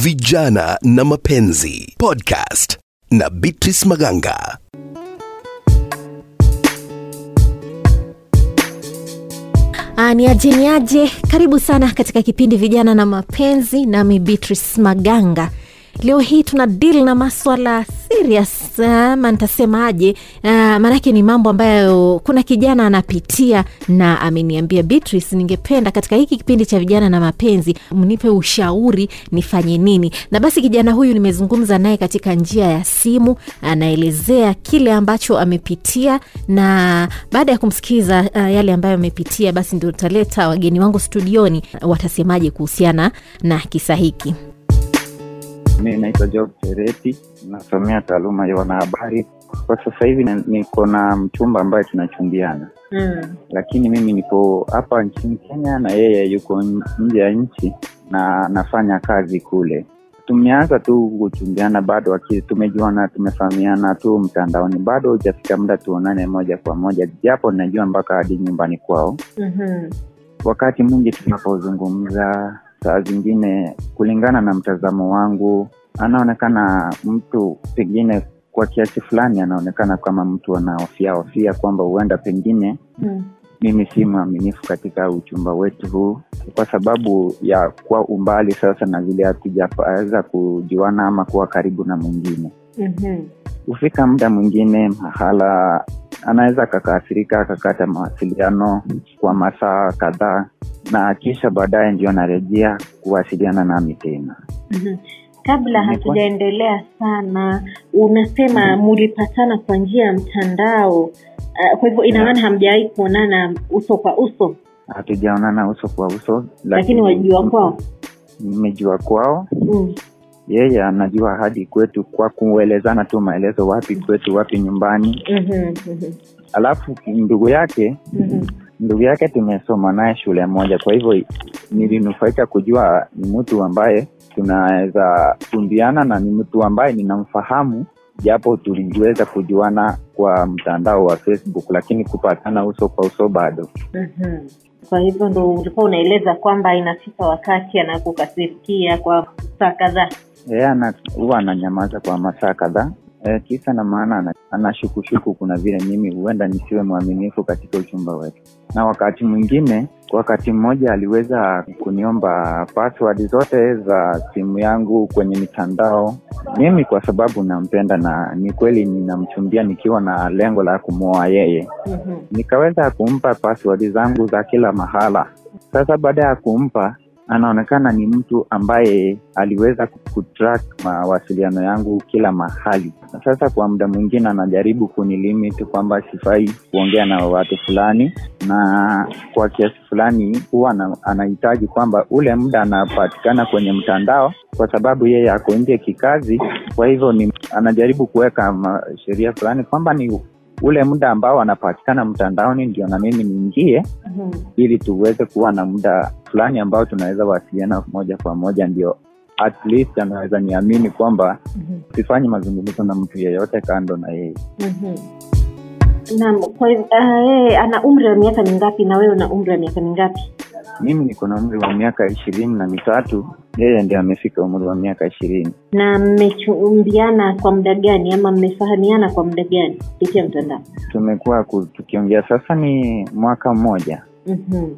Vijana na Mapenzi Podcast na Beatrice Maganga. Ah, ni aje ni aje karibu sana katika kipindi vijana na mapenzi nami beatrice maganga leo hii tuna deal na maswala serious ama nitasemaje? Uh, maanake ni mambo ambayo kuna kijana anapitia na ameniambia beatrice ningependa katika hiki kipindi cha vijana na mapenzi mnipe ushauri nifanye nini? Na basi kijana huyu nimezungumza naye katika njia ya simu anaelezea kile ambacho amepitia na baada ya kumsikiza uh, yale ambayo amepitia basi ndio utaleta wageni wangu studioni watasemaje kuhusiana na kisa hiki Mi naitwa Job Sereti, nasomea taaluma ya wanahabari. Kwa sasa hivi niko na mchumba ambaye tunachumbiana, mm. lakini mimi niko hapa nchini Kenya na yeye yuko nje ya nchi na nafanya kazi kule. Tumeanza tu kuchumbiana, bado tumejuana, tumefahamiana tu mtandaoni, bado hujafika muda tuonane moja kwa moja, japo najua mpaka hadi nyumbani kwao. mm-hmm. wakati mwingi tunapozungumza saa zingine kulingana na mtazamo wangu anaonekana mtu pengine kwa kiasi fulani anaonekana kama mtu anaofia ofia kwamba huenda pengine mm. mimi si mwaminifu katika uchumba wetu huu kwa sababu ya kwa umbali sasa na vile hatujaweza kujuana ama kuwa karibu na mwingine mm-hmm. hufika muda mwingine mahala anaweza akakaathirika akakata mawasiliano kwa masaa kadhaa na kisha baadaye ndio anarejea kuwasiliana nami tena Mhm. kabla hatujaendelea sana unasema mulipatana kwa njia ya mtandao uh, kwa hivyo ina Yeah. maana hamjawahi kuonana uso kwa uso hatujaonana uso kwa uso lakini wajua kwao nimejua kwao mm. yeye anajua hadi kwetu kwa kuelezana tu maelezo wapi kwetu wapi nyumbani Mhm, mhm, alafu ndugu yake mhm. Ndugu yake tumesoma naye shule moja kwa hivyo nilinufaika kujua ni mtu ambaye tunaweza fundiana na ni mtu ambaye ninamfahamu japo tuliweza kujuana kwa mtandao wa facebook lakini kupatana uso kwa uso bado. Mhm. kwa hivyo ndo ulikuwa unaeleza kwamba inafika wakati anakukasirikia kwa saa kadhaa? Yeye ana- huwa ananyamaza kwa masaa kadhaa e, kisa na maana anashukushuku kuna vile mimi huenda nisiwe mwaminifu katika uchumba wetu. Na wakati mwingine wakati mmoja aliweza kuniomba password zote za simu yangu kwenye mitandao. Mimi kwa sababu nampenda na ni kweli ninamchumbia nikiwa na lengo la kumwoa yeye. Mhm. nikaweza kumpa password zangu za kila mahala. Sasa baada ya kumpa anaonekana ni mtu ambaye aliweza kutrack mawasiliano yangu kila mahali. Sasa kwa muda mwingine anajaribu kunilimit kwamba sifai kuongea na watu fulani na kwa kiasi fulani huwa anahitaji kwamba ule muda anapatikana kwenye mtandao kwa sababu yeye ako nje kikazi. Kwa hivyo ni anajaribu kuweka sheria fulani kwamba ni ule muda ambao anapatikana mtandaoni ndio na mimi niingie Mhm. ili tuweze kuwa na muda fulani ambao tunaweza wasiliana moja kwa moja ndio at least anaweza niamini kwamba Mhm. sifanyi mazungumzo na mtu yeyote kando na yeye Mhm. Naam, kwa uh, ana umri wa miaka mingapi na wewe una umri wa miaka mingapi mimi niko na umri wa miaka ishirini na mitatu. Yeye ndio amefika umri wa miaka ishirini. Na mmechumbiana kwa muda gani? Ama mmefahamiana kwa muda gani? Kupitia mtandao. Tumekuwa tukiongea. Sasa ni mwaka mmoja. Mm-hmm.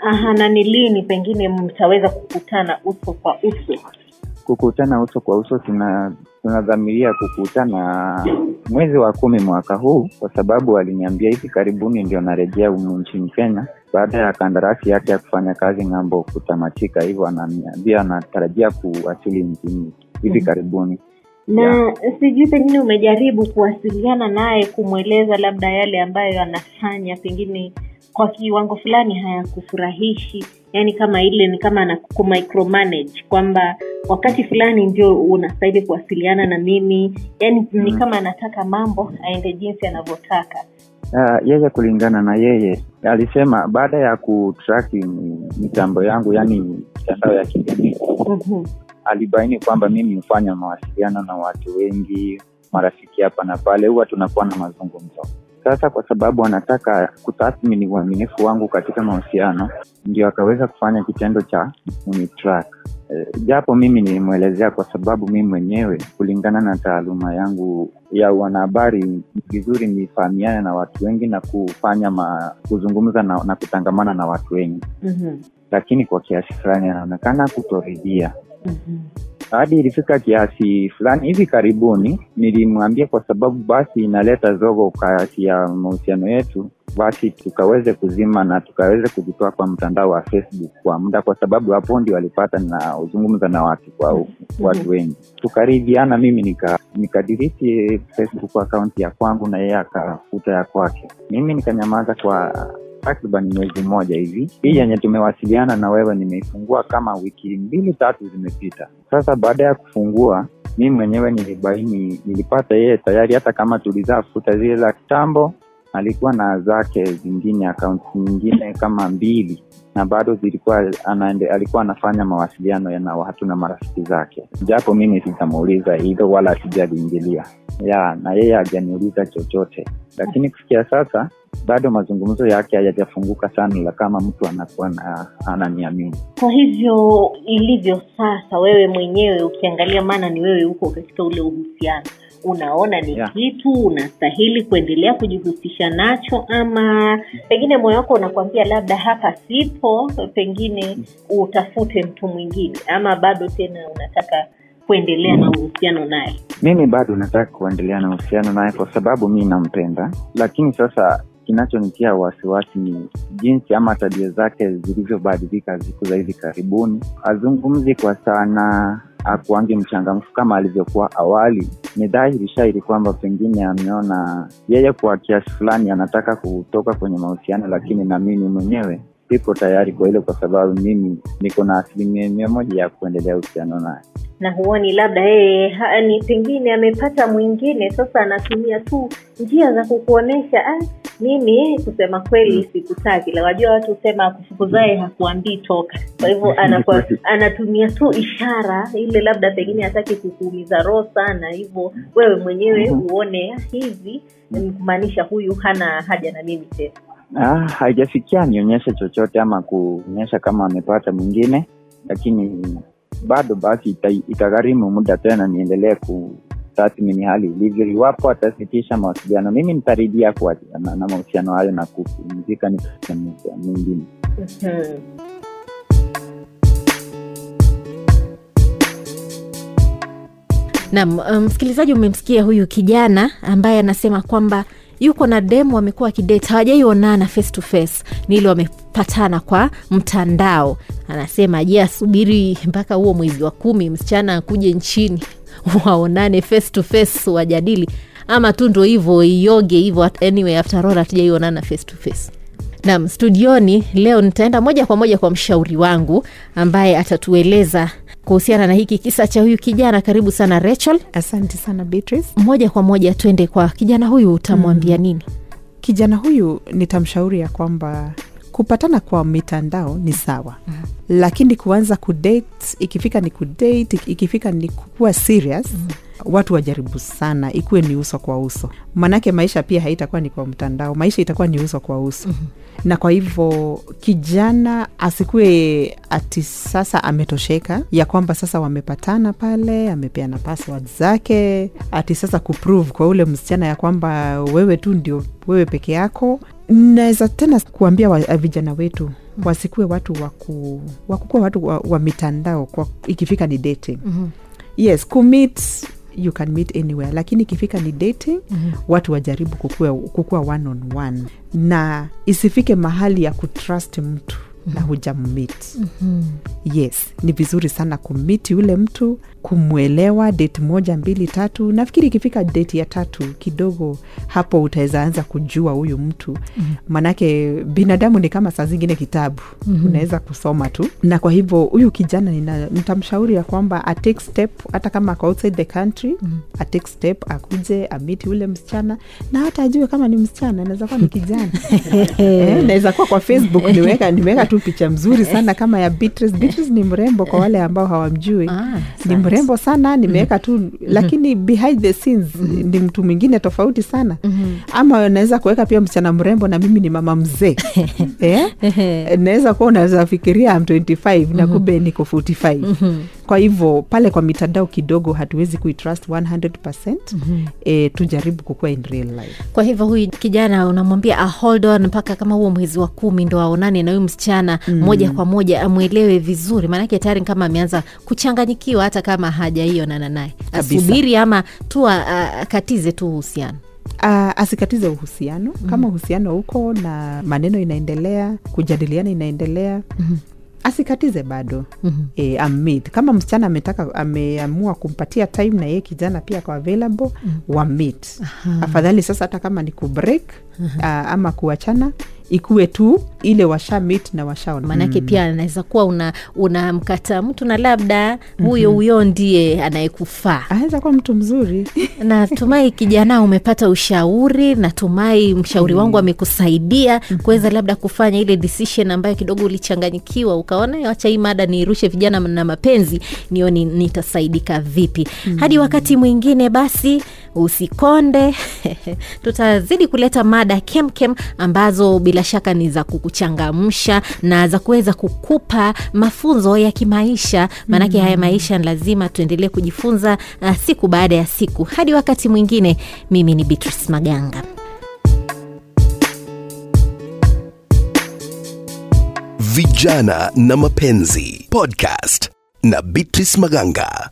aha na ni lini pengine mtaweza kukutana uso kwa uso kukutana uso kwa uso tuna tunadhamiria kukutana mwezi wa kumi mwaka huu kwa sababu aliniambia hivi karibuni ndio narejea humu nchini kenya baada ya kandarasi yake ya kufanya kazi ng'ambo kutamatika hivyo ananiambia anatarajia kuwasili nchini hivi Mhm. karibuni na Yeah. sijui pengine umejaribu kuwasiliana naye kumweleza labda yale ambayo anafanya pengine kwa kiwango fulani hayakufurahishi yaani kama ile ni kama anakumicromanage kwamba wakati fulani ndio unastahili kuwasiliana na mimi yaani ni Mm. kama anataka mambo aende jinsi anavyotaka uh, yeye kulingana na yeye alisema baada ya kutraki mitambo yangu yani mitandao ya kijamii Mhm. alibaini kwamba mimi hufanya mawasiliano na watu wengi marafiki hapa na pale huwa tunakuwa na mazungumzo Sasa kwa sababu anataka kutathmini uaminifu wangu katika mahusiano, ndio akaweza kufanya kitendo cha unitrack. E, japo mimi nilimwelezea kwa sababu mimi mwenyewe kulingana na taaluma yangu ya wanahabari vizuri nifahamiane na watu wengi na kufanya ma, kuzungumza na, na kutangamana na watu wengi, Mhm. lakini kwa kiasi fulani anaonekana kutoridhia Mhm. Hadi ilifika kiasi fulani hivi karibuni nilimwambia kwa sababu basi inaleta zogo kati ya mahusiano yetu basi tukaweze kuzima na tukaweze kujitoa kwa mtandao wa facebook kwa muda kwa sababu hapo ndio walipata na uzungumza na watu kwa watu wengi. Tukaridhiana mimi nika nikadiriti facebook akaunti ya kwangu na yeye akafuta ya kwake. Mimi nikanyamaza kwa takriban mwezi mmoja hivi. Hii yenye tumewasiliana na wewe nimeifungua kama wiki mbili tatu zimepita. Sasa baada ya kufungua mi mwenyewe nilibaini nilipata yeye tayari hata kama tulizaa futa zile za kitambo alikuwa na zake zingine akaunti nyingine kama mbili na bado zilikuwa anaende, alikuwa anafanya mawasiliano na watu na marafiki zake. Japo mimi sitamuuliza hilo wala sijaliingilia ya na yeye hajaniuliza chochote. Lakini kufikia sasa bado mazungumzo yake hayajafunguka sana la kama mtu anakuwa na ananiamini. Kwa hivyo ilivyo sasa wewe mwenyewe ukiangalia maana ni wewe huko katika ule uhusiano. Unaona ni Yeah. kitu unastahili kuendelea kujihusisha nacho ama pengine moyo wako unakwambia labda hapa sipo pengine utafute mtu mwingine ama bado tena unataka kuendelea na uhusiano naye? Mimi bado nataka kuendelea na uhusiano naye kwa sababu mi nampenda. Lakini sasa kinachonitia wasiwasi ni jinsi ama tabia zake zilivyobadilika siku za hivi karibuni. Azungumzi kwa sana akuangi mchangamfu kama alivyokuwa awali. Ni dhahiri shairi kwamba pengine ameona yeye kwa kiasi fulani anataka kutoka kwenye mahusiano lakini na mimi mwenyewe sipo tayari kwa hilo kwa sababu mimi niko na asilimia mia moja ya kuendelea uhusiano naye. Na huoni labda yeye ni pengine amepata mwingine sasa anatumia tu njia za kukuonyesha ah, mimi kusema kweli sikutaki. La wajua watu husema kufukuzae hakuambii toka. Kwa hivyo anakuwa, anatumia tu ishara ile labda pengine hataki kukuumiza roho sana. Hivyo wewe mwenyewe uone "Ah, hivi ni kumaanisha huyu hana haja na mimi tena. Ah, haijafikia nionyeshe chochote ama kuonyesha kama amepata mwingine lakini bado basi ita, itagharimu muda tena niendelee kutathmini hali ilivyo iwapo atasitisha mawasiliano. Mimi nitaridhia kuachana na mahusiano hayo na kupumzika mwingine. Msikilizaji, um, msikilizaji, umemsikia huyu kijana ambaye anasema kwamba yuko na demu wamekuwa wakidate, hawajaionana face to face, ni wamepatana kwa mtandao. Anasema je, asubiri mpaka huo mwezi wa kumi msichana akuje nchini waonane face to face wajadili, ama tu ndo hivyo ioge hivyo. Anyway, after all hatujaionana face to face. Nam studioni leo nitaenda moja kwa moja kwa mshauri wangu ambaye atatueleza kuhusiana na hiki kisa cha huyu kijana. Karibu sana Rachel. asante sana beatrice Moja kwa moja twende kwa kijana huyu, utamwambia nini? kijana huyu nitamshauri ya kwamba kupatana kwa mitandao ni sawa mm. lakini kuanza kudate ikifika ni kudate ikifika ni kuwa serious mm. watu wajaribu sana ikuwe ni uso kwa uso manake maisha pia haitakuwa ni kwa mtandao maisha itakuwa ni uso kwa uso mm-hmm. na kwa hivyo kijana asikuwe ati sasa ametosheka ya kwamba sasa wamepatana pale amepeana password zake ati sasa kuprove kwa ule msichana ya kwamba wewe tu ndio wewe peke yako naweza tena kuambia wa, vijana wetu wasikuwe watu waku, wakukuwa watu wa, wa mitandao kwa, ikifika ni dating Mhm. yes commit you can meet anywhere lakini ikifika ni dating mm-hmm. watu wajaribu kukua, kukua one on one na isifike mahali ya kutrust mtu na hujammit Mhm. yes ni vizuri sana kumiti yule mtu kumwelewa date moja mbili tatu nafikiri ikifika date ya tatu kidogo hapo utaweza anza kujua huyu mtu mm-hmm. manake binadamu ni kama saa zingine kitabu mm-hmm. unaweza kusoma tu na kwa hivyo huyu kijana nitamshauri ya kwamba atake step hata kama ako outside the country mm-hmm. atake step akuje amiti ule msichana na hata ajue kama ni msichana naweza kuwa ni kijana eh, naweza kuwa kwa facebook niweka nimeweka tu picha mzuri sana kama ya Beatrice. Beatrice ni mrembo kwa wale ambao hawamjui Ah, ni asante. Mrembo sana nimeweka tu lakini behind the scenes ni mtu mwingine tofauti sana. Ama naweza kuweka pia msichana mrembo na mimi ni mama mzee. Eh? naweza kuwa unaweza fikiria am 25 na kumbe niko 45 kwa hivyo pale kwa mitandao kidogo hatuwezi kuitrust 100 eh, tujaribu kukua in real life. Kwa hivyo huyu kijana unamwambia a hold on mpaka kama huo mwezi wa kumi ndo aonane na huyu msichana moja kwa moja amwelewe vizuri. Maanake tayari kama ameanza kuchanganyikiwa hata kama hajaionana naye. Nananaye asubiri ama tu akatize tu uhusiano. Uh, asikatize uhusiano. Kama uhusiano huko na maneno inaendelea kujadiliana inaendelea asikatize bado. Mm-hmm. e, ameet kama msichana ametaka ameamua kumpatia time na yeye kijana pia kwa available mm-hmm. wamit afadhali sasa hata kama ni kubreak uh, ama kuachana ikuwe tu ile washa meet na washaona maanake pia anaweza kuwa una unamkata mtu na labda huyo huyo ndiye anayekufaa. Anaweza kuwa mtu mzuri. Natumai kijana umepata ushauri natumai mshauri wangu amekusaidia kuweza labda kufanya ile decision ambayo kidogo ulichanganyikiwa ukaona "Eh, wacha hii mada niirushe vijana na mapenzi nioni nitasaidika vipi. Hadi wakati mwingine basi usikonde. Tutazidi kuleta mada kemkem ambazo bila shaka ni za kukuchangamsha na za kuweza kukupa mafunzo ya kimaisha. Maanake haya maisha lazima tuendelee kujifunza uh, siku baada ya siku. Hadi wakati mwingine mimi ni beatrice maganga. Vijana na Mapenzi podcast na Beatrice Maganga.